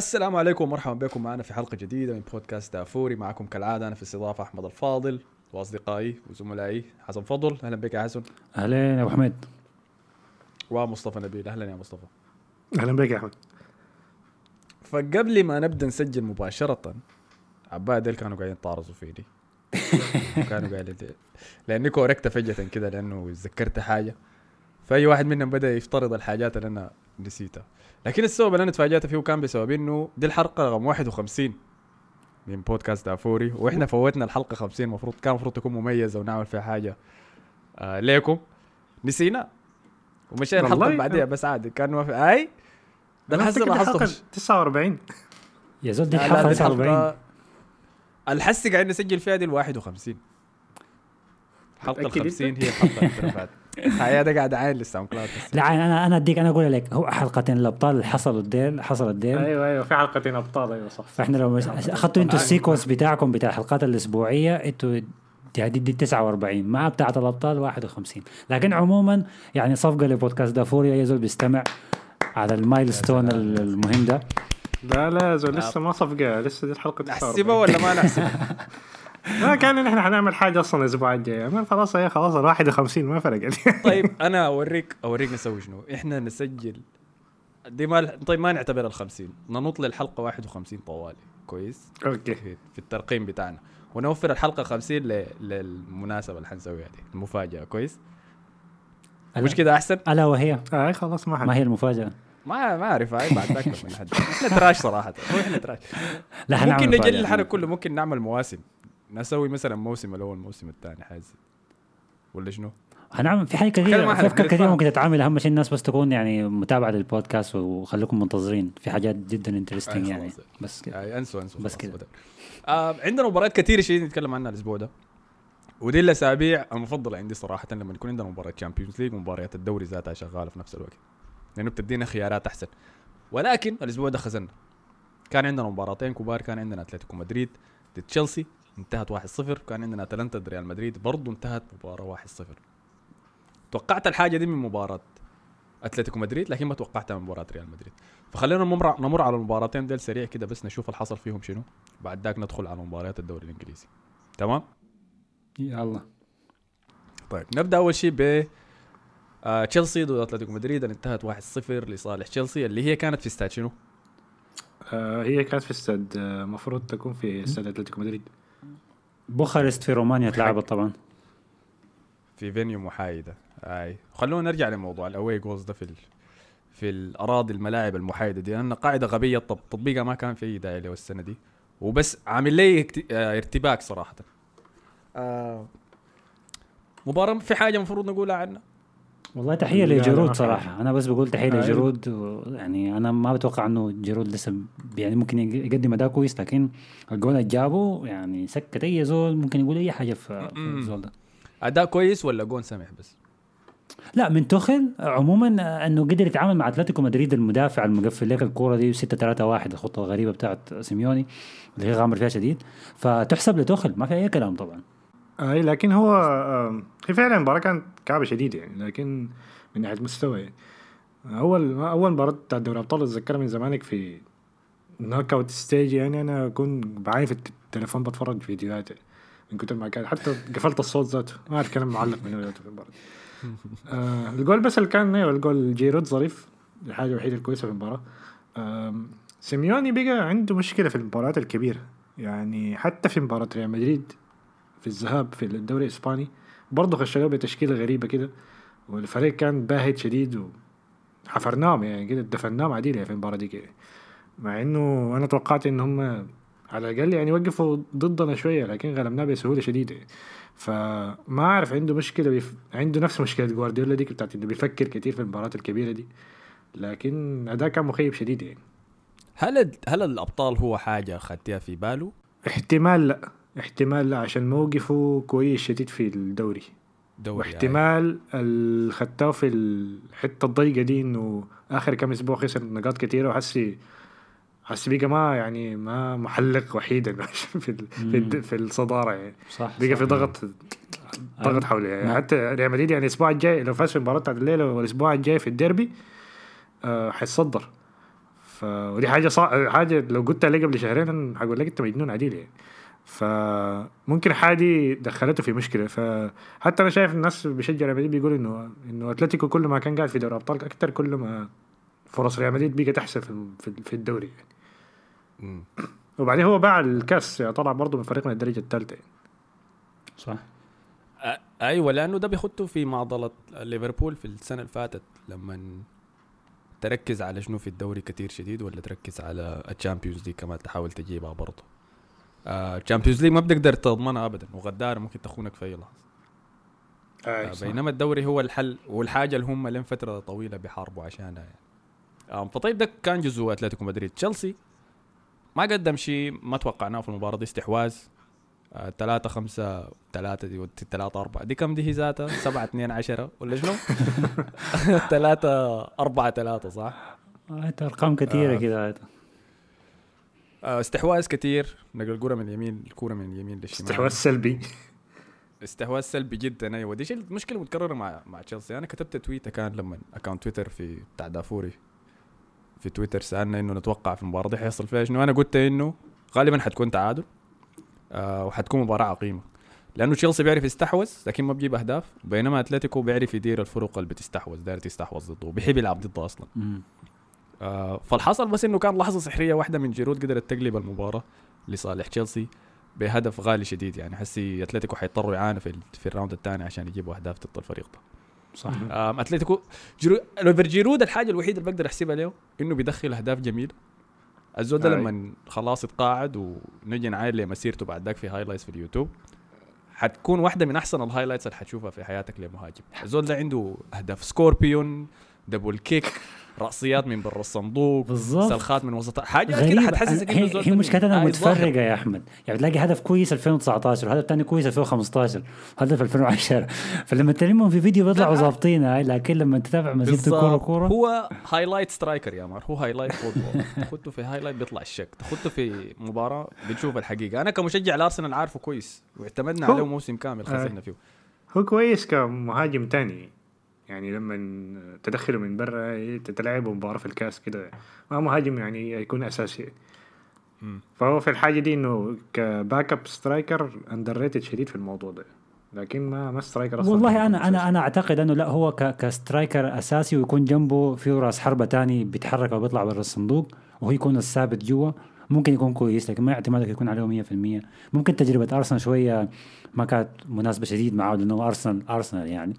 السلام عليكم ومرحبا بكم معنا في حلقة جديدة من بودكاست دافوري. معكم كالعادة أنا في استضافه أحمد الفاضل وأصدقائي وزملائي حسن فضل. أهلا بك يا حسن. اهلين يا أبو حميد. ومصطفى نبيل. أهلا يا مصطفى. أهلا بك يا أحمد. فقبل ما نبدأ نسجل مباشرة عباد ديل كانوا قاعدين يتعرضوا فيني. كانوا قاعدين لأني كوركت فجأة كده لأنه تذكرت حاجة. فأي واحد منهم بدأ يفترض الحاجات اللي أنا نسيتها لكن السبب اللي أنا تفاجأت فيه كان بسبب إنه دي الحلقة رقم 51 من بودكاست دافوري وإحنا فوتنا الحلقة 50 المفروض كان المفروض تكون مميزة ونعمل فيها حاجة آه ليكم نسينا. ومشينا الحلقة اللي بعديها بس عادي كان ما في أي؟ ده الحسن لاحظته. 49 يا زول دي الحلقة 49 الحسي قاعد نسجل فيها دي ال 51 الحلقة ال 50 هي الحلقة اللي فاتت هيا ده قاعد عاين لل SoundCloud لا أنا أنا اديك أنا أقول لك هو حلقتين الأبطال اللي حصلوا الديل حصل الديل أيوه أيوه في حلقتين أبطال أيوه صح. فإحنا لو أخذتوا أنتوا ال sequence بتاعكم بتاع الحلقات الأسبوعية أنتوا دي دي, دي 49 مع بتاعه الأبطال 51 لكن عموما يعني صفقة لبودكاست دافوريا يزول بيستمع على ال milestone المهم ده. لا لا زول لسه ما صفقة لسه دي الحلقة نحسبها ولا ما نحسبها؟ ما كان نحن حنعمل حاجة أصلا الأسبوع الجاي. خلاص هي خلاص ال 51 ما فرقت طيب أنا أوريك أوريك نسوي شنو. إحنا نسجل. دي ما طيب ما نعتبر ال 50 ننط للحلقة 51 طوالي. كويس؟ okay. في الترقيم بتاعنا. ونوفر الحلقة 50 للمناسبة اللي حنسويها دي المفاجأة. كويس؟ مش كده أحسن؟ ألا وهي؟ اي خلاص ما حد. ما هي المفاجأة. ما ما أعرف هاي بعد ذاك من حد. إحنا trash صراحة. إحنا trash. لا ممكن نخلي الحلقة كله ممكن نعمل مواسم. نسوي مثلا موسم الأول الموسم الثاني حاجة ولا شنو؟ هنعمل في حاجة كثيره في أفكار كثيرة ممكن تتعامل. أهم شيء الناس بس تكون يعني متابعة للبودكاست وخليكم منتظرين. في حاجات جدا interesting يعني. بس كده. أنسوا أنسوا بس كده. آه عندنا مباريات كثيرة شيء نتكلم عنها الأسبوع ده. ودي الأسابيع المفضلة عندي صراحة لما يكون عندنا مباراة Champions League ومباريات الدوري ذاتها شغالة في نفس الوقت. لأنه بتدينا خيارات أحسن. ولكن الأسبوع ده خزنا كان عندنا مباراتين كبار كان عندنا أتلتيكو مدريد ضد تشيلسي. انتهت 1-0 كان عندنا أتلانتا ريال مدريد برضه انتهت مباراة 1-0 توقعت الحاجة دي من مباراة أتلتيكو مدريد لكن ما توقعتها من مباراة ريال مدريد. فخلينا نمر نمر على المباراتين ديل سريع كده بس نشوف اللي حصل فيهم شنو. بعد ذاك ندخل على مباريات الدوري الإنجليزي. تمام؟ يلا. طيب نبدأ أول شيء ب آه تشيلسي ضد أتلتيكو مدريد. اللي انتهت 1-0 لصالح تشيلسي اللي هي كانت في استاد شنو؟ آه هي كانت في استاد المفروض آه تكون في استاد أتلتيكو مدريد. بوخارست في رومانيا تلعبت طبعا. في venue محايدة. أي. خلونا نرجع لموضوع ال away goals ده في ال... في الأراضي الملاعب المحايدة دي لأن قاعدة غبية تطبيقها ما كان في اي داعي له السنة دي. وبس عامل لي آه، ارتباك صراحة. آه. مباراة في حاجة المفروض نقولها عنها؟ والله تحية لجيرود صراحة. أنا بس بقول تحية أيوه. لجيرود يعني أنا ما بتوقع إنه جيرود لسه يعني ممكن يقدم أداء كويس لكن الجول اللي جابه يعني سكت أي زول ممكن يقول أي حاجة في, في الزول ده. أداء كويس ولا جون سمح بس؟ لا من توخل عموما إنه قدر يتعامل مع أتلتيكو مدريد المدافع المقفل لك الكورة دي 6 3 1 الخطه الغريبة بتاعت سيميوني اللي هي غامر فيها شديد. فتحسب لتوخل ما في أي كلام طبعا. اي لكن هو هي فعلا المباراه كانت كعبة شديدة يعني لكن من ناحية مستوى يعني أول أول مباراة بتاع دوري الأبطال أتذكرها من زمانك في knockout stage يعني أنا اكون بعاني في التليفون بتفرج فيديوهات من كتر ما كان حتى قفلت الصوت ذاته ما أعرف كلام معلق من ذاته في المباراة. آه الجول بس اللي كان أيوه الجول جيرود ظريف الحاجة الوحيدة الكويسة في المباراة. آه سيميوني بقى عنده مشكلة في المباريات الكبيرة يعني حتى في مباراة ريال مدريد في الذهاب في الدوري الإسباني. برضه خشوا بتشكيلة غريبة كده والفريق كان باهت شديد وحفرناهم يعني كده دفناهم عديل يعني في المباراة دي كده. مع إنه أنا توقعت إن هم على الأقل يعني وقفوا ضدنا شوية لكن غلبناه بسهولة شديدة. فما أعرف عنده مشكلة بيف... عنده نفس مشكلة جوارديولا دي بتاعت إنه بيفكر كثير في المباريات الكبيرة دي. لكن أداء كان مخيب شديد يعني. هل هل الأبطال هو حاجة اخذتها في باله؟ احتمال لا. احتمال لا عشان موقفه كويس شديد في الدوري. دوري واحتمال اللي في الحتة الضيقة دي إنه آخر كم أسبوع خسر نقاط كثيره وحسي حسي بقى ما يعني ما محلق وحيد في في, في الصدارة يعني. صح بقى في ضغط ضغط حوله يعني. حتى ريال مدريد يعني الأسبوع الجاي لو فاز في المباراه بتاعت الليلة والاسبوع الجاي في الديربي آه حيتصدر. ف ودي حاجة صع... حاجة لو قلت لي قبل شهرين حقول لك أنت مجنون عديل يعني. فممكن حاجة دخلته في مشكلة فحتى أنا شايف الناس بيشجع ريال مدريد بيقول انه إنه أتلتيكو كل ما كان قاعد في دوري ابطال أكثر كل ما فرص ريال مدريد بقت أحسن في في- في الدوري يعني. وبعدين هو باع الكاس يعني طلع برضه من فريق من الدرجة الثالثة يعني. صح أ- أيوه لأنه ده بيخطوا في معضلة ليفربول في السنة اللي فاتت لما تركز على شنو في الدوري كتير شديد ولا تركز على ال Champions League كمان تحاول تجيبها برضه ال Champions League ما بتقدر تضمنها ابدا وغدار ممكن تخونك في أي لحظة. آه، بينما الدوري هو الحل والحاجة اللي هم لين فترة طويلة بيحاربوا عشانها يعني. آم، فطيب ده كان جزء أتلتيكو مدريد. تشيلسي ما قدم شيء ما توقعناه في المباراة دي استحواذ. آه، ثلاثة خمسة ثلاثة دي ودي ثلاثة أربعة. دي كم دي هي ذاتها؟ سبعة اثنين عشرة ولا شنو؟ ثلاثة أربعة ثلاثة صح؟ آه، أرقام كثيرة آه. كده. آه، استحواذ كتير. نقل الكرة من اليمين الكرة من اليمين للشمال. استحواذ سلبي. استحواذ سلبي جدا أيوه. دي شيء مشكلة متكررة مع مع تشيلسي. أنا كتبت تويتة كان لما اكونت تويتر في بتاع دافوري في تويتر سألنا إنه نتوقع في المباراة دي حيحصل فيها شنو. أنا قلت إنه غالبا حتكون تعادل آه وحتكون مباراة عقيمة. لأنه تشيلسي بيعرف يستحوذ لكن ما بيجيب أهداف. بينما أتلتيكو بيعرف يدير الفرق اللي بتستحوذ داير تستحوذ ضده وبيحب يلعب ضده أصلا. مم. آه فالحصل بس إنه كان لحظة سحرية واحدة من جيرود قدرت تقلب المباراة لصالح تشيلسي بهدف غالي شديد. يعني حسي أتلتيكو حيضطروا يعانوا في, في ال round الثاني عشان يجيبوا أهداف ضد الفريق ده. صح أتلتيكو جيرو لوفر جيرود الحاجة الوحيدة اللي بقدر أحسبها له إنه بيدخل أهداف جميلة. الزول ده أي. لما خلاص اتقاعد ونجي نعاين لمسيرته بعد ذاك في highlights في اليوتيوب حتكون واحدة من أحسن ال highlights اللي حتشوفها في حياتك لمهاجم. الزول ده عنده أهداف. scorpion double kick رأسيات من برا الصندوق بالظبط. سلخات من وسط حاجات كده غريب. حتحسسك إنه هي, مشكلتنا متفرقة ظاهر. يا أحمد. يعني بتلاقي هدف كويس 2019 وهدف ثاني كويس 2015 هدف 2010 فلما تلمهم في فيديو بيطلعوا ظابطين هاي لكن لما تتابع مسيرته كوره بالظبط. كورة. هو highlight striker يا man هو highlight football تاخده في highlight بيطلع الشك. تاخده في مباراة بتشوف الحقيقة. أنا كمشجع الأرسنال عارفه كويس واعتمدنا عليه موسم كامل خسرنا فيه. هو كويس كمهاجم تاني. يعني لما تدخله من برا تتلعب مباراة في الكاس كده. ما مهاجم يعني يكون أساسي. فهو في الحاجة دي إنه ك backup striker underrated شديد في الموضوع ده. لكن ما ما striker أصلا والله أنا أنا أنا أعتقد إنه لا هو ك striker أساسي ويكون جنبه فيه راس حربة تاني بيتحرك أو بيطلع برا الصندوق وهو يكون الثابت جوا. ممكن يكون كويس لكن ما اعتمادك يكون عليه 100% ممكن تجربة أرسنال شوية ما كانت مناسبة شديد معاه لأنه ارسنال أرسنال يعني.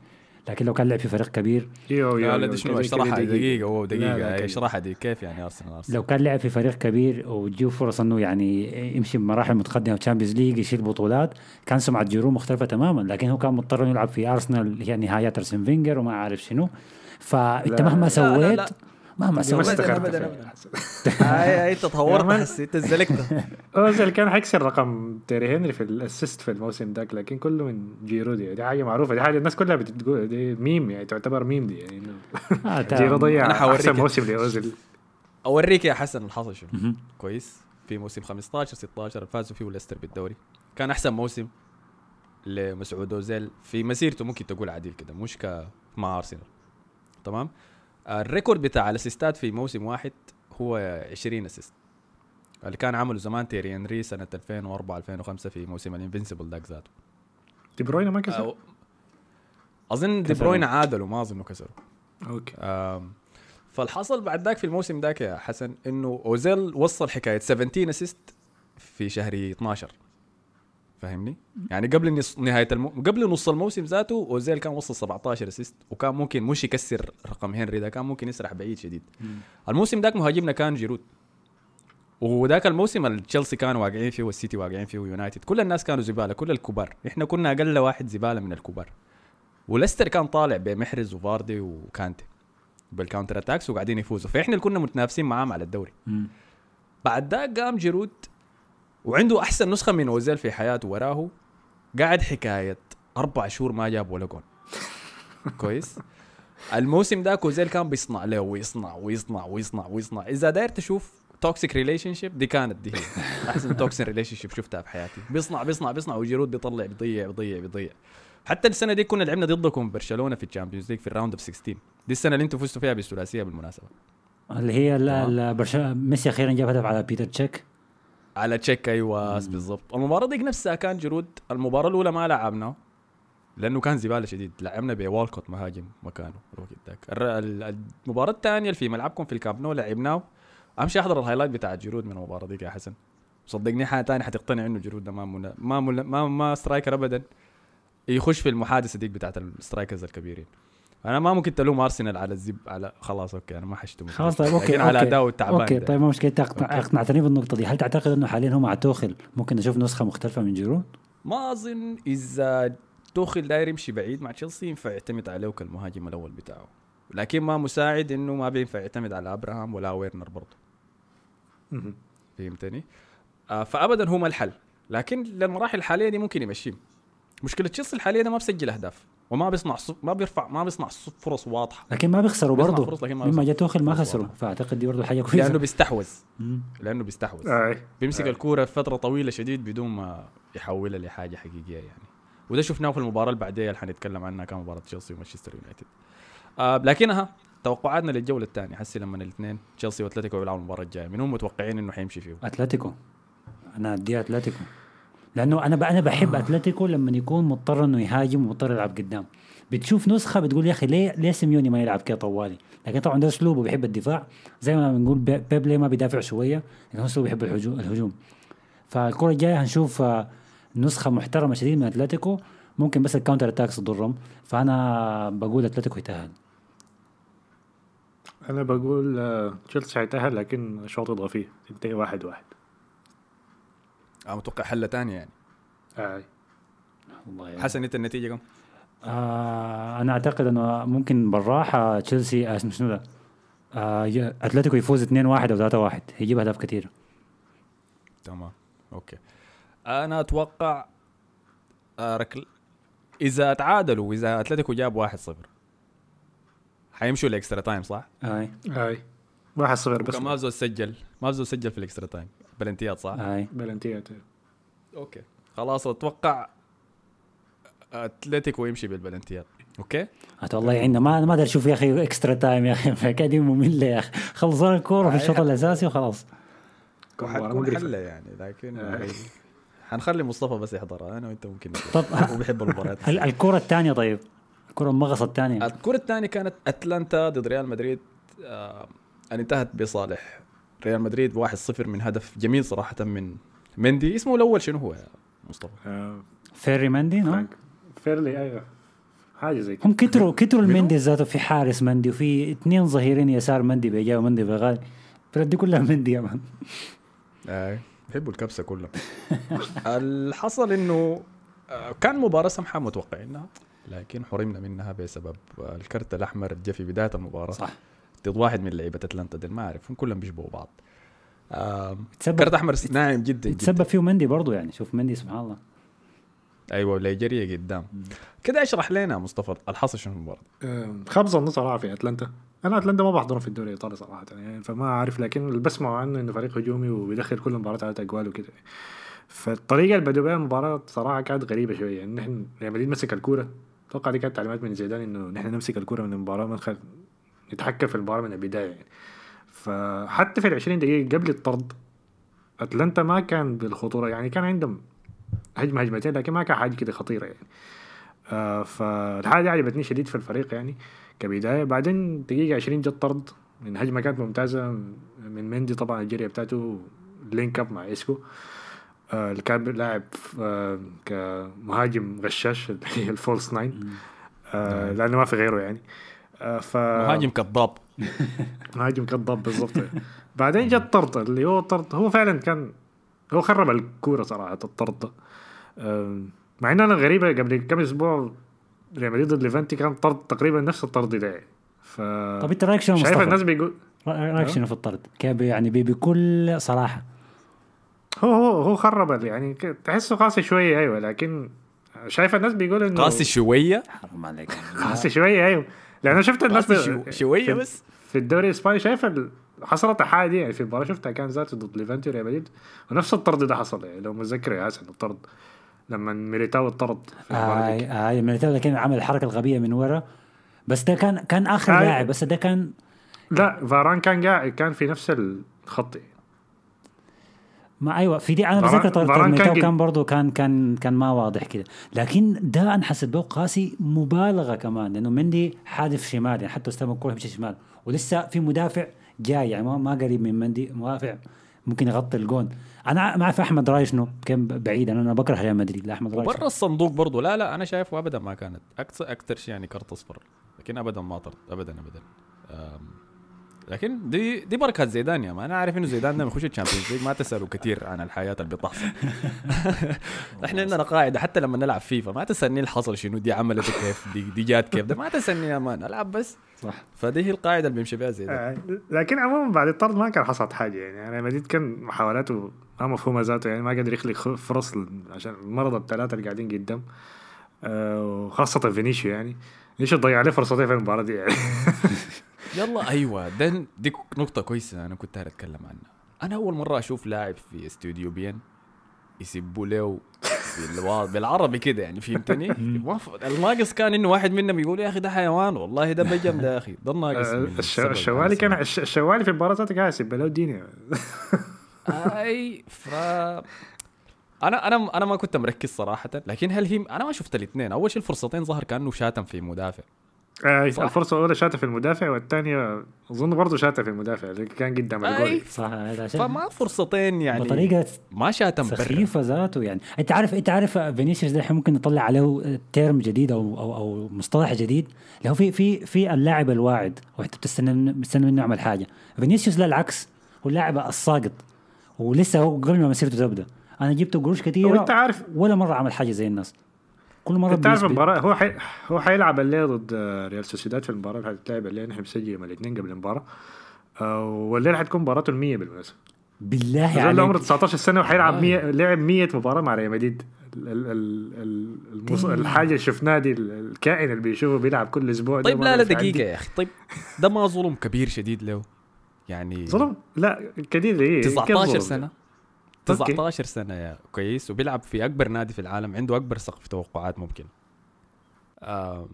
لكن لو كان لعب في فريق كبير يو لا يو. لا شنو اشرحها دقيقة. هو لا، دقيقة. لا،. اشرحها دي كيف يعني أرسنال؟ أرسنال. لو كان لعب في فريق كبير وتجيه فرص إنه يعني يمشي بمراحل متقدمة في تشامبيونز ليج يشيل بطولات كان سمعه جيرو مختلفة تماما. لكن هو كان مضطر إنه يلعب في ارسنال هي نهايات أرسن فينجر وما عارف شنو. فأنت لا، مهما لا، سويت لا. مهما ما سويت. استخرت أبداً، فيه. هاي انت تطورت. حسيت زلكت اوزيل كان حيكسر رقم تيري هنري في الأسيست في الموسم ذاك لكن كله من جيرو دي. دي حاجة معروفة. دي حاجة الناس كلها بتقول دي ميم يعني تعتبر ميم دي يعني. إنه آه، جيرو. ضيع. أحسن موسم لاوزيل أوريك يا حسن اللي حصل شنو. كويس. في موسم 15 16 فازوا فيه ليستر بالدوري. كان أحسن موسم لمسعود أوزيل. في مسيرته ممكن تقول عديل كده مش ك مع أرسنال. تمام؟ ال record بتاع ال assistات في موسم واحد هو 20 assist اللي كان عمله زمان تيري هنري سنة 2004 2005 في موسم ال invincible ذاك ذاته. دي بروين ما كسر؟ أو- أظن دي بروين عادلوا ما أظنه كسروا. okay. آم، فالحصل بعد ذاك في الموسم ذاك يا حسن إنه أوزيل وصل حكاية 17 assist في شهر 12 فاهمني؟ يعني قبل نص نهاية الم... قبل نص الموسم ذاته أوزيل كان وصل 17 assist وكان ممكن مش يكسر رقم هنري ده كان ممكن يسرح بعيد شديد. الموسم ذاك مهاجمنا كان جيرود. وذاك الموسم تشيلسي كانوا واقعين فيه والسيتي واقعين فيه ويونايتد. كل الناس كانوا زبالة كل الكبار. إحنا كنا أقل واحد زبالة من الكبار. وليستر كان طالع بمحرز وفاردي وكانتي بال counter attacks وقاعدين يفوزوا. فإحنا اللي كنا متنافسين معاهم على الدوري. مم. بعد ذاك قام جيرود وعنده أحسن نسخة من اوزيل في حياته وراه. قاعد حكاية. أربع شهور ما جاب ولا جون. كويس؟ الموسم ذاك اوزيل كان بيصنع له ويصنع ويصنع ويصنع ويصنع. إذا داير تشوف toxic relationship دي كانت دي هي. أحسن toxic relationship شفتها في حياتي. بيصنع بيصنع بيصنع وجيرود بيطلع بيضيع بيضيع بيضيع. حتى السنة دي كنا لعبنا ضدكم برشلونة في الشامبيونز ليج في ال round of 16 دي السنة اللي أنتم فزتوا فيها بالثلاثية بالمناسبة. اللي هي برشا ميسي أخيرا جاب هدف على بيتر تشيك. على تشيك أيوه بالضبط. المباراة دي نفسها كان جيرود المباراة الأولى ما لعبنا لأنه كان زبالة شديد. لعبنا بوالكوت مهاجم مكانه الوقت ذاك. المباراة الثانية اللي في ملعبكم في الكامب نو لعبناه. امشي أحضر ال highlight بتاع جيرود من المباراة دي يا حسن. صدقني حاجة ثانية حتقتنع إنه جيرود ده ما منا ما منا ما, ما striker ابدا. يخش في المحادثة ديك بتاعت السترايكرز الكبيرين. أنا ما ممكن تلوم أرسنال على الزب على خلاص أوكي أنا ما حشتم خلاص طيب أوكي لكن على أوكي. اداؤه التعبان أوكي ده. طيب ما مشكلة تقنع أوكي. اقنعتني بالنقطة دي هل تعتقد إنه حاليا هو مع توخل ممكن نشوف نسخة مختلفة من جيرو ما أظن إذا توخل داير يمشي بعيد مع تشيلسي ينفع يعتمد عليه كالمهاجم الأول بتاعه لكن ما مساعد إنه ما بينفع يعتمد على أبراهام ولا ويرنر برضه. فهمتني؟ آه فابدا هو ما الحل لكن للمراحل الحالية دي ممكن يمشيه مشكلة تشيلسي الحالية ده ما بسجل أهداف وما بيصنع صف ما بيرفع ما بيصنع صف- فرص واضحة. لكن ما بيخسروا برضه. فرص لكن ما لما جاء توخل ما خسروا. واضحة. فأعتقد دي برضه حاجة كويسة. لأنه بيستحوذ. مم. لأنه بيستحوذ. اي بيمسك آه. الكورة فترة طويلة شديد بدون ما يحولها لحاجة حقيقية يعني. وده شفناه في المباراة اللي بعديها اللي حنتكلم عنها كان مباراة تشيلسي ومانشستر يونايتد. آه لكنها توقعاتنا للجولة الثانية. حسي لما الاثنين تشيلسي وأتلتيكو يلعبوا المباراة الجاية من هم متوقعين إنه حيمشي فيه أتلتيكو. أنا ادي أتلتيكو. لأنه أنا ب- أنا بحب أتلتيكو لما يكون مضطر إنه يهاجم ومضطر يلعب قدام. بتشوف نسخة بتقول يا أخي ليه ليه سيميوني ما يلعب كده طوالي؟ لكن طبعا ده أسلوبه بيحب الدفاع. زي ما بنقول بي- بيب ليه ما بيدافع شوية لكن هو أسلوبه بيحب الهجوم الهجوم. فالكرة الجاية هنشوف آه، نسخة محترمة شديد من أتلتيكو. ممكن بس ال counter attacks تضرهم. فأنا بقول أتلتيكو يتأهل. أنا بقول آه، تشيلسي حيتاهل لكن شوط إضافي. تنتهي واحد واحد. أنا متوقع حلة ثانية يعني. أي. والله يعني. حسن أنت النتيجة كم؟ آه أنا أعتقد إنه ممكن بالراحة تشيلسي آه اسمه شنو ده. آه أتلتيكو يفوز 2-1 أو 3-1 يجيب أهداف كثير تمام. okay. أنا أتوقع آه ركل إذا تعادلوا واذا أتلتيكو جاب 1-0 حيمشوا ال extra time صح؟ أي. أي. واحد صفر بس. وكان ما زول سجل. ما زول سجل في ال extra time. بلنتيات صح؟ أي. بلنتيات okay. خلاص أتوقع أتلتيكو يمشي بالبلنتيات. okay؟ حتى والله عندنا ما ما أدري أشوف يا أخي extra time يا أخي. الحكاية دي ممله يا أخي. خلصنا الكورة في الشوط الأساسي وخلاص. وحتكون. حله يعني لكن آه. حنخلي مصطفى بس يحضرها. أنا وأنت ممكن طب هو بيحب المباريات ال- الكوره الثانية طيب؟ الكوره المغصه الثانية. الكرة الثانية كانت أتلانتا ضد ريال مدريد. آه ان انتهت بصالح. ريال مدريد 1-0 من هدف جميل صراحة من مندي. اسمه الأول شنو هو يا مصطفى؟ آه، فيري مندي نو فرانك. فيرلي أيوه. حاجة زي كده. هم كتروا كتروا المندي ذاته في حارس مندي وفي اثنين ظهيرين يسار مندي بيجا ومندي بغالي البلد دي كلها مندي يا مان. آه بيحبوا الكبسة كلهم الحصل إنه آه كان مباراة سمحة متوقعينها لكن حرمنا منها بسبب الكرت الأحمر اللي جا في بداية المباراة. صح. ضد واحد من لعيبة أتلانتا دي ما أعرف هم كلهم بيشبهوا بعض. آه تسبب كرت أحمر ناعم جدا جدا. تسبب فيه مندي برضو يعني شوف مندي سبحان الله. أيوه نيجيريا قدام. كده أشرح لنا مصطفى الحصل شنو المباراة؟ خبز النص صراحة في أتلانتا. أنا أتلانتا ما بحضرهم في الدوري الإيطالي صراحة يعني فما عارف لكن اللي بسمعه عنه إنه فريق هجومي وبيدخل كل مباراه على اجوال وكده. فالطريقة اللي بدوا بها المباراة صراحة كانت غريبة شوية يعني نحن ريال مدريد مسك الكورة. أتوقع دي كانت تعليمات من زيدان إنه نحن نمسك الكورة من المباراة ما نخل... نتحكم في المباراة من البداية يعني. فحتى في ال 20 دقيقة قبل الطرد أتلانتا ما كان بالخطورة يعني كان عندهم هجمة هجمتين لكن ما كان حاجة كده خطيرة يعني. آه فالحاجة دي عجبتني شديد في الفريق يعني كبداية. بعدين دقيقة 20 جت طرد من هجمة كانت ممتازة من مندي طبعا الجريه بتاعته link up مع إيسكو آه اللي كان لاعب آه كمهاجم غشاش ال false nine. آه لأنه ما في غيره يعني. آه ف مهاجم كذاب مهاجم كذاب بالضبط. بعدين جت طرد اللي هو طرد هو فعلا كان هو خرب الكورة صراحة الطرد مع انه أنا غريبة قبل كم أسبوع ريال مدريد ضد ليفانتي كان طرد تقريبا نفس الطرد ده. ف طب أنت رأيك شنو شايف مصطفى؟ الناس بيقول رأيك شنو في الطرد؟ كيف يعني بي- بكل صراحة؟ هو هو هو خرب يعني تحسه قاسي شوية أيوه لكن شايف الناس بيقول انه قاسي شوية؟ حرام عليك. قاسي شوية أيوه. لأن أنا شفت الناس شوية في- بس في الدوري الإسباني شايف. حصلت الحاجة دي يعني في المباراه شفتها كان ذاته ضد ليفانتي وريال مدريد ونفس الطرد ده حصل يعني لو متذكر يا حسن الطرد لما ميليتاو الطرد في المباراة دي اي اي ميليتاو كان عمل الحركة الغبية من ورا بس ده كان كان آخر آي. لاعب بس ده كان لا فاران كان قاعد كان في نفس الخط ما أيوه في دي أنا بذكر فاران كان برضه كان كان كان ما واضح كده. لكن ده أنا حسيت به قاسي مبالغة كمان لأنه مندي حادف شمال يعني حتى استلم الكوره بيمشي شمال ولسه في مدافع جاي يعني ما, ما قريب من مندي مدافع ممكن يغطي الجون. أنا ما أعرف أحمد راي شنو كان بعيد أنا أنا بكره ريال مدريد لا أحمد راي وبرا الصندوق برضو لا لا أنا شايفه ابدا ما كانت. أكثر أكثر شيء يعني كرت أصفر لكن ابدا ما طرد ابدا ابدا. لكن دي دي بركات زيدان يا ما. أنا عارف إنه زيدان لما يخش ال Champions League ما تسألوا كثير عن الحياة اللي بتحصل. إحنا عندنا قاعدة حتى لما نلعب فيفا ما تسألني اللي حصل شنو دي عملت كيف دي, دي جات كيف ده ما تسألني يا man العب بس. صح. فدي هي القاعدة اللي بيمشي بها زيدان. آه، لكن عموما بعد الطرد ما كان حصلت حاجة يعني. أنا مدريد كان محاولاته ما مفهومة ذاته يعني ما قدر يخلق خ- فرص عشان المرضى الثلاثة اللي قاعدين قدام. آه، وخاصة فينيسيو يعني. فينيسيو ضيع عليه فرصتين في المباراة دي يعني. يلا. أيوه. ده دي نقطة كويسة أنا كنت اتكلم عنها. أنا أول مرة أشوف لاعب في استوديو بين يسبوا له بالعربي كده يعني فهمتني؟ الناقص كان إنه واحد منهم يقول يا أخي ده حيوان والله ده بجم ده يا أخي. ده الناقص آه، الشوالي. كان الش- الشوالي في المباراة قاعد يسب له الدنيا أي ف أنا أنا أنا ما كنت مركز صراحة لكن هل هي أنا ما شفت الاثنين. أول شيء الفرصتين ظهر كأنه شاتم في مدافع. آه،. الفرصة الأولى شاتها في المدافع والثانيه أظن برضه شاتها في المدافع كان قدام الجول. صح فما فرصتين يعني. بطريقة ما شاتم سخيفة ذاته يعني. أنت عارف أنت عارف فينيسيوس ده الحين ممكن نطلع عليه تيرم جديد أو أو أو مصطلح جديد؟ اللي هو في في في اللاعب الواعد وانت بتستنى بتستنى منه يعمل حاجة. فينيسيوس لا العكس. هو اللاعب الساقط ولسه هو قبل ما مسيرته تبدا أنا جبته قروش كثيره وانت عارف ولا مرة عمل حاجة زي الناس. كل مرة انت عارف بيثبت. المباراة هو حي... هو حيلعب الليل ضد ريال سوسيداد في المباراة اللي حتلعب الليل نحن مسجل يوم الاثنين قبل المباراة آه، والليل حتكون مباراته المية بالمناسبة بالله الرجل عمره عليك 19 سنة وحيلعب آه. 100 لعب 100 مباراة مع ريال مدريد ال- ال- ال- ال- المص... الحاجة اللي شفناها دي ال- الكائن اللي بيشوفه بيلعب كل أسبوع طيب لا لا يعدي. يا أخي طيب ده ما ظلم كبير شديد له يعني ظلم لا كثير إيه كيف 19 ظلم؟ سنة أوكي. 19 سنة يا كويس وبيلعب في أكبر نادي في العالم عنده أكبر سقف توقعات ممكن آه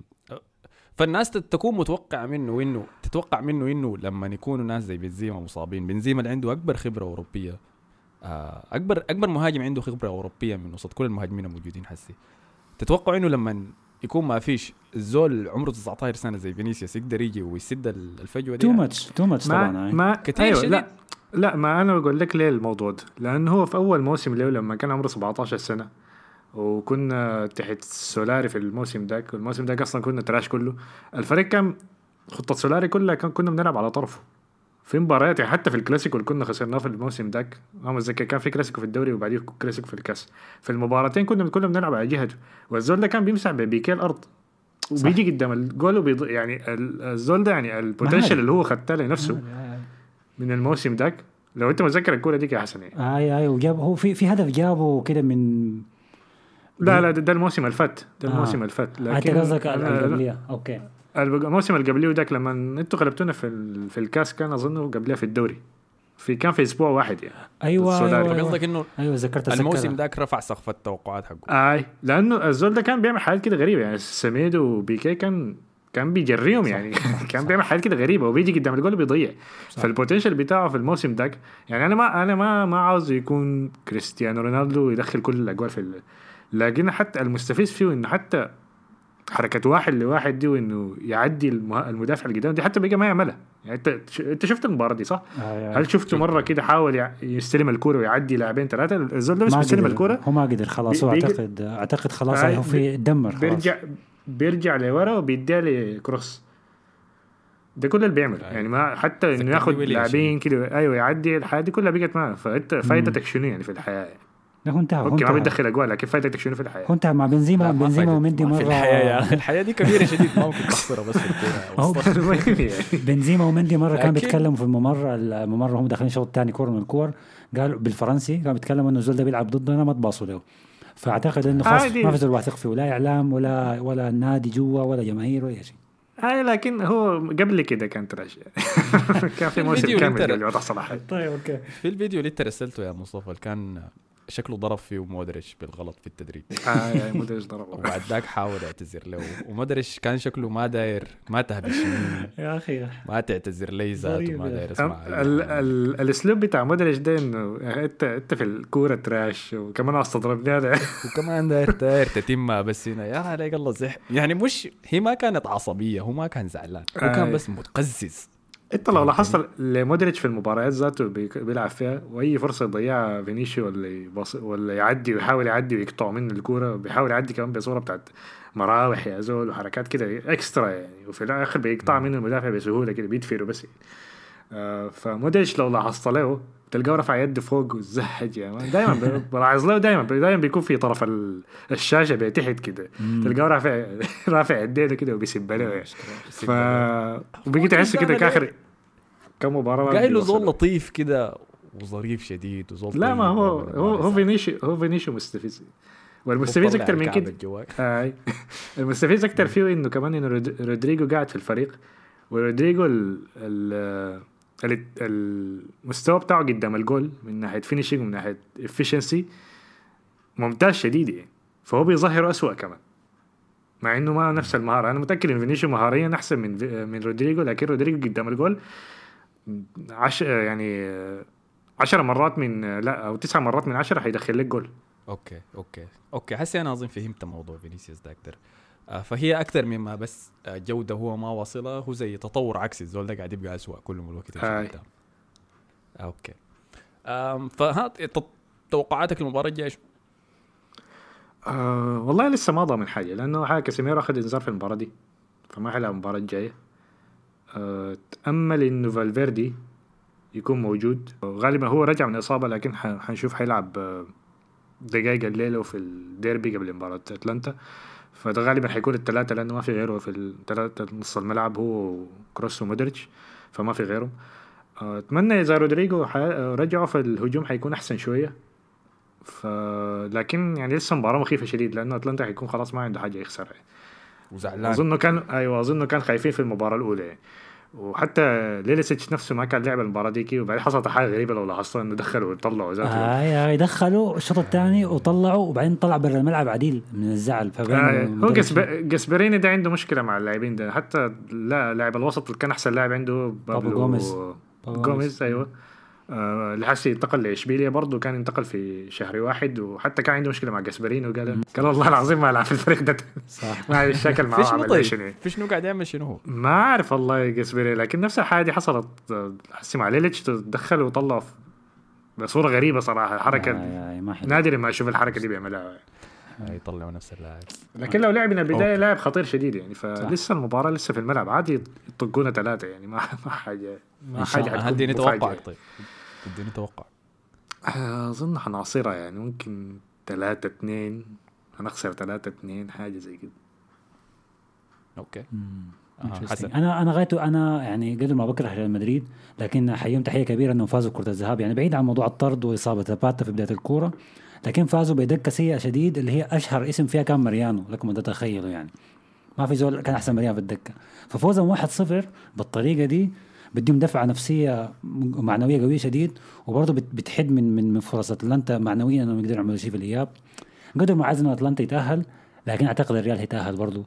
فالناس تكون متوقعة منه إنه تتوقع منه إنه لما يكونوا ناس زي بنزيما مصابين بنزيما اللي عنده أكبر خبرة أوروبية آه أكبر أكبر مهاجم عنده خبرة أوروبية من وسط كل المهاجمين الموجودين حسي تتوقع إنه لما يكون ما فيش الزول عمره 19 سنة زي فينيسيوس يقدر يجي ويسد ال- الفجوة دي. too much too much ما طبعا هاي. ما كتير. أيوة شديد. لا. لا ما أنا بقول لك ليه الموضوع ده؟ لأنه هو في أول موسم له لما كان عمره 17 سنة وكنا تحت سولاري في الموسم داك الموسم داك أصلا كنا trash كله. الفريق كان خطة سولاري كلها كان كنا بنلعب على طرفه. في مباريات؟ يعني حتى في الكلاسيكو اللي كنا خسرناه في الموسم داك ما متذكر كان في كلاسيكو في الدوري وبعديه كلاسيكو في الكاس. في المباراتين كنا كنا بنلعب على جهته. والزول ده كان بيمسح ببيكيه الأرض. وبيجي قدام الجول وبيض... يعني ال- الزول ده يعني ال potential اللي هو خدته لنفسه من الموسم ذاك لو انت متذكر الكورة ديك يا حسن يعني. اي اي وجاب هو في في هدف جابه كده من لا لا ده, ده الموسم اللي فات. ده آه. الموسم اللي فات. أنت قصدك okay. الموسم اللي قبليه ذاك لما أنتوا غلبتونا في ال- في الكاس كان أظن قبلها في الدوري. في كان في أسبوع واحد يعني. أيوه أيوة. قصدك إنه أيوه ذكرت الموسم. ذاك رفع سقف التوقعات حقه. أي لأنه الزول ده كان بيعمل حاجات كده غريبة يعني. سميدو وبيكي كان كان بيجريهم يعني. كان بيعمل حاجات كده غريبة وبيجي قدام الجول بيضيع صح. فال potential بتاعه في الموسم ذاك يعني أنا ما أنا ما ما عاوز يكون كريستيانو رونالدو يدخل كل الاجوال في ال... لكن حتى المستفز فيه إنه حتى حركة واحد لواحد دي وإنه يعدي. المدافع اللي قدام دي حتى بقى ما يعملها يعني أنت. أنت شفت المباراة دي صح؟ آه، هل شفته مرة كده حاول يستلم الكورة ويعدي لاعبين ثلاثة الزول ده بس ما بيستلم. الكورة هو ما قدر خلاص هو اعتقد أعتقد خلاص آه، هو في دمر خلاص بيرجع بيرجع لورا وبيديها لكروس ده كل اللي بيعمل أيوة. يعني ما حتى إنه ياخد لاعبين كده أيوه يعدي الحياة دي كلها بقت معاه فانت فايدتك شنو يعني في الحياة يعني. لا هو انتهى okay ما بتدخل اجوال لكن فايدتك شنو في الحياة؟ هو انتهى مع بنزيما بنزيما. ومندي مره في الحياة يا أخي الحياة دي كبيرة شديد ما ممكن تخسرها بس في يعني بنزيما ومندي مرة كان بيتكلموا في الممر الممر هم داخلين شوط ثاني كورة من الكور. قالوا بالفرنسي كانوا بيتكلموا إنه الزول ده بيلعب ضدنا ما تباصوا له. فأعتقد إنه خلاص. ما في زول واثق فيه ولا إعلام ولا ولا نادي جوا ولا جماهير ولا شيء. هاي لكن هو قبل كده كان trash كان في موسم كامل اللي قبل حاجة طيب okay. في الفيديو اللي انت رسلته يا مصطفى اللي كان شكله ضرب فيه مودريتش بالغلط في التدريب. آه يعني مودريتش ضربه. وبعد ذاك حاول يعتذر له. ومودريتش كان شكله ما داير ما تهبش. يا أخي ما تعتذر لي ذاته ما داير. ال- الأسلوب بتاع مودريتش ده إنه أنت أنت في الكورة trash وكمان عاوز تضربني هذا وكمان داير داير تتمها بس هنا. يا عليك الله زح. يعني مش هي ما كانت عصبية هو ما كان زعلان. هو كان آي. بس متقزز. انت لو لاحظت لمودريتش في المباريات ذاته بيلعب فيها وأي فرصة يضيعها فينيسيو ولا يبص ولا يعدي ويحاول يعدي ويقطع منه الكورة بيحاول يعدي كمان بصورة بتاعت مراوح يا زول وحركات كده extra يعني وفي الآخر بيقطع منه المدافع بسهولة كده بيدفره بس يعني. آه فمودريتش لو لاحظت له تلقاه رفع يده فوق وزهج يعني دائما بلاحظ له دائما دائما بيكون في طرف ال- الشاشة بتحت كده. تلقاه رافع رافع يديه كده وبيسب له يعني. ف وبقيت تحسه كده كآخر كم مباراة قايل له. زول لطيف كده وظريف شديد وزول لا طيب ما هو وما- هو هو فينيشيو هو فينيشيو مستفز. والمستفز أكثر من كده. المستفز أكثر فيه إنه كمان إنه رود- رودريجو قاعد في الفريق ورودريجو ال ال- المستوى بتاعه قدام الجول من ناحية finishing ومن ناحية efficiency ممتاز شديد يعني. فهو بيظهر أسوأ كمان. مع إنه ما نفس المهارة. أنا متأكد إن فينيسيو مهاريا أحسن من من رودريجو لكن رودريجو قدام الجول عش يعني عشرة مرات من لا أو تسعة مرات من عشرة حيدخل لك جول. okay okay okay. حسي أنا أظن فهمت موضوع فينيسيوس ده أكثر فهي أكثر مما بس آه، جودة هو ما واصلها هو زي تطور عكسي الزول ده قاعد يبقى اسوء كل ما الوقت. قدام. okay فها توقعاتك للمباراه الجاية شو؟ آه والله لسه ما ضامن حاجة لأنه حاجة كاسيميرو أخذ إنذار في المباراة دي فما حيلعب المباراة الجاية آه تأمل إنه فالفيردي يكون موجود غالبا هو رجع من إصابة لكن حنشوف حيلعب آه، دقائق الليلة في الديربي قبل مباراة أتلانتا فده غالبا حيكون الثلاثه لأنه ما في غيره في الثلاثه نص الملعب هو كروس ومودريتش فما في غيرهم. أتمنى إذا رودريجو رجعوا في الهجوم حيكون أحسن شوية. ف لكن يعني لسه مباراة مخيفة شديد لأنه أتلانتا حيكون خلاص ما عنده حاجة يخسرها. وزعلان. أظنه كان أيوه أظنه كان خايفين في المباراة الأولى. يعني. وحتى إيليسيتش نفسه ما كان لعب المباراة ديكي وبعدين حصلت حاجة غريبة لو لاحظتوا إنه دخلوا وطلعوا ذاته هاي هاي دخلوا الشوط الثاني وطلعوا وبعدين طلع برا الملعب عديل من الزعل. آه هو المدرب جسب- جسبريني ده عنده مشكلة مع اللاعبين ده. حتى لا لاعب الوسط اللي كان أحسن لاعب عنده بابو جوميز. جوميز أيوه. آه لحسي انتقل لاشبيليا برضه كان انتقل في شهر واحد وحتى كان عنده مشكلة مع جاسبريني وقال قال والله العظيم ما العب في الفريق ده صح ما الشكل معاه في شنو عمل طيب؟ شنو في شنو قاعد يعمل شنو هو؟ ما أعرف والله جاسبري لكن نفس الحاجة دي حصلت آه، حسي مع ليليتش تدخل وطلع بصورة غريبة صراحة حركة ما حلو نادر ما أشوف الحركة دي بيعملها آه، يطلعوا نفس اللاعب لكن لو لعب من البداية. لاعب خطير شديد يعني فلسه المباراة لسه في الملعب عادي يطقونا ثلاثة يعني ما ما حاجة ما حاجة الله. حتكون هديني مفاجأة. توقعك طيب اديني توقع؟ أظن حنعصرها يعني ممكن ثلاثة اثنين هنخسر ثلاثة اثنين حاجة زي كده. okay. آه،. حسن. أنا أنا غايته أنا يعني قدر ما بكره ريال مدريد لكن احييهم تحية كبيرة إنهم فازوا بكرة الذهاب. يعني بعيد عن موضوع الطرد وإصابة زاباتا في بداية الكورة لكن فازوا بدكه سيئة شديد اللي هي أشهر اسم فيها كان ماريانو لكم ما تتخيلوا يعني. ما في زول كان أحسن ماريانو في الدكه ففوزهم 1-0 بالطريقة دي بديهم دفعة نفسية معنوية قوية شديد وبرضه بت- بتحد من من من فرص أتلانتا معنويا إنهم يقدروا يعملوا شيء في الإياب. قدر ما عايز إنه أتلانتا يتأهل لكن أعتقد الريال هيتأهل برضه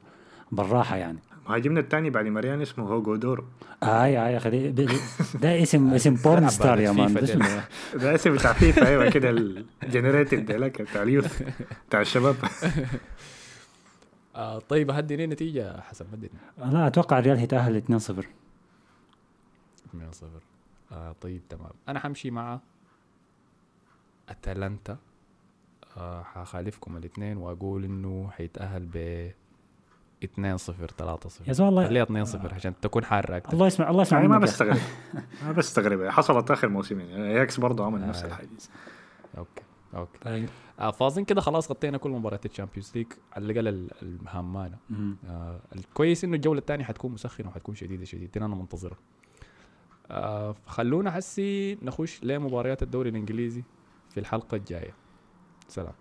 بالراحة يعني. مهاجمنا الثاني بعد ماريانو اسمه هوجو دورو آي آي يا أخي ده- اسم اسم porn star يا man ده اسم بتاع فيفا أيوه كده ال generated لك بتاع ال youth بتاع الشباب. آه طيب هديني نتيجة حسن هديني لا أتوقع الريال هيتأهل 2-0 2 0 آه طيب تمام. أنا حمشي مع أتلانتا. آه حخالفكم الاثنين وأقول إنه حيتأهل ب 2 0 3 0 يا زول الله خليها 2 0 عشان تكون حاره أكثر الله يسمع الله يسمع يعني ما. بستغرب. ما بستغرب. حصلت آخر موسمين اياكس برضه عمل نفس آه. الحاجة okay okay. طيب آه فاظن كده خلاص غطينا كل مباريات ال Champions League على الأقل ال- المهمانه مم. آه الكويس إنه الجولة الثانية حتكون مسخنة وحتكون شديدة شديدين أنا منتظرها. آه خلونا حسي نخش لمباريات الدوري الإنجليزي في الحلقة الجاية. سلام.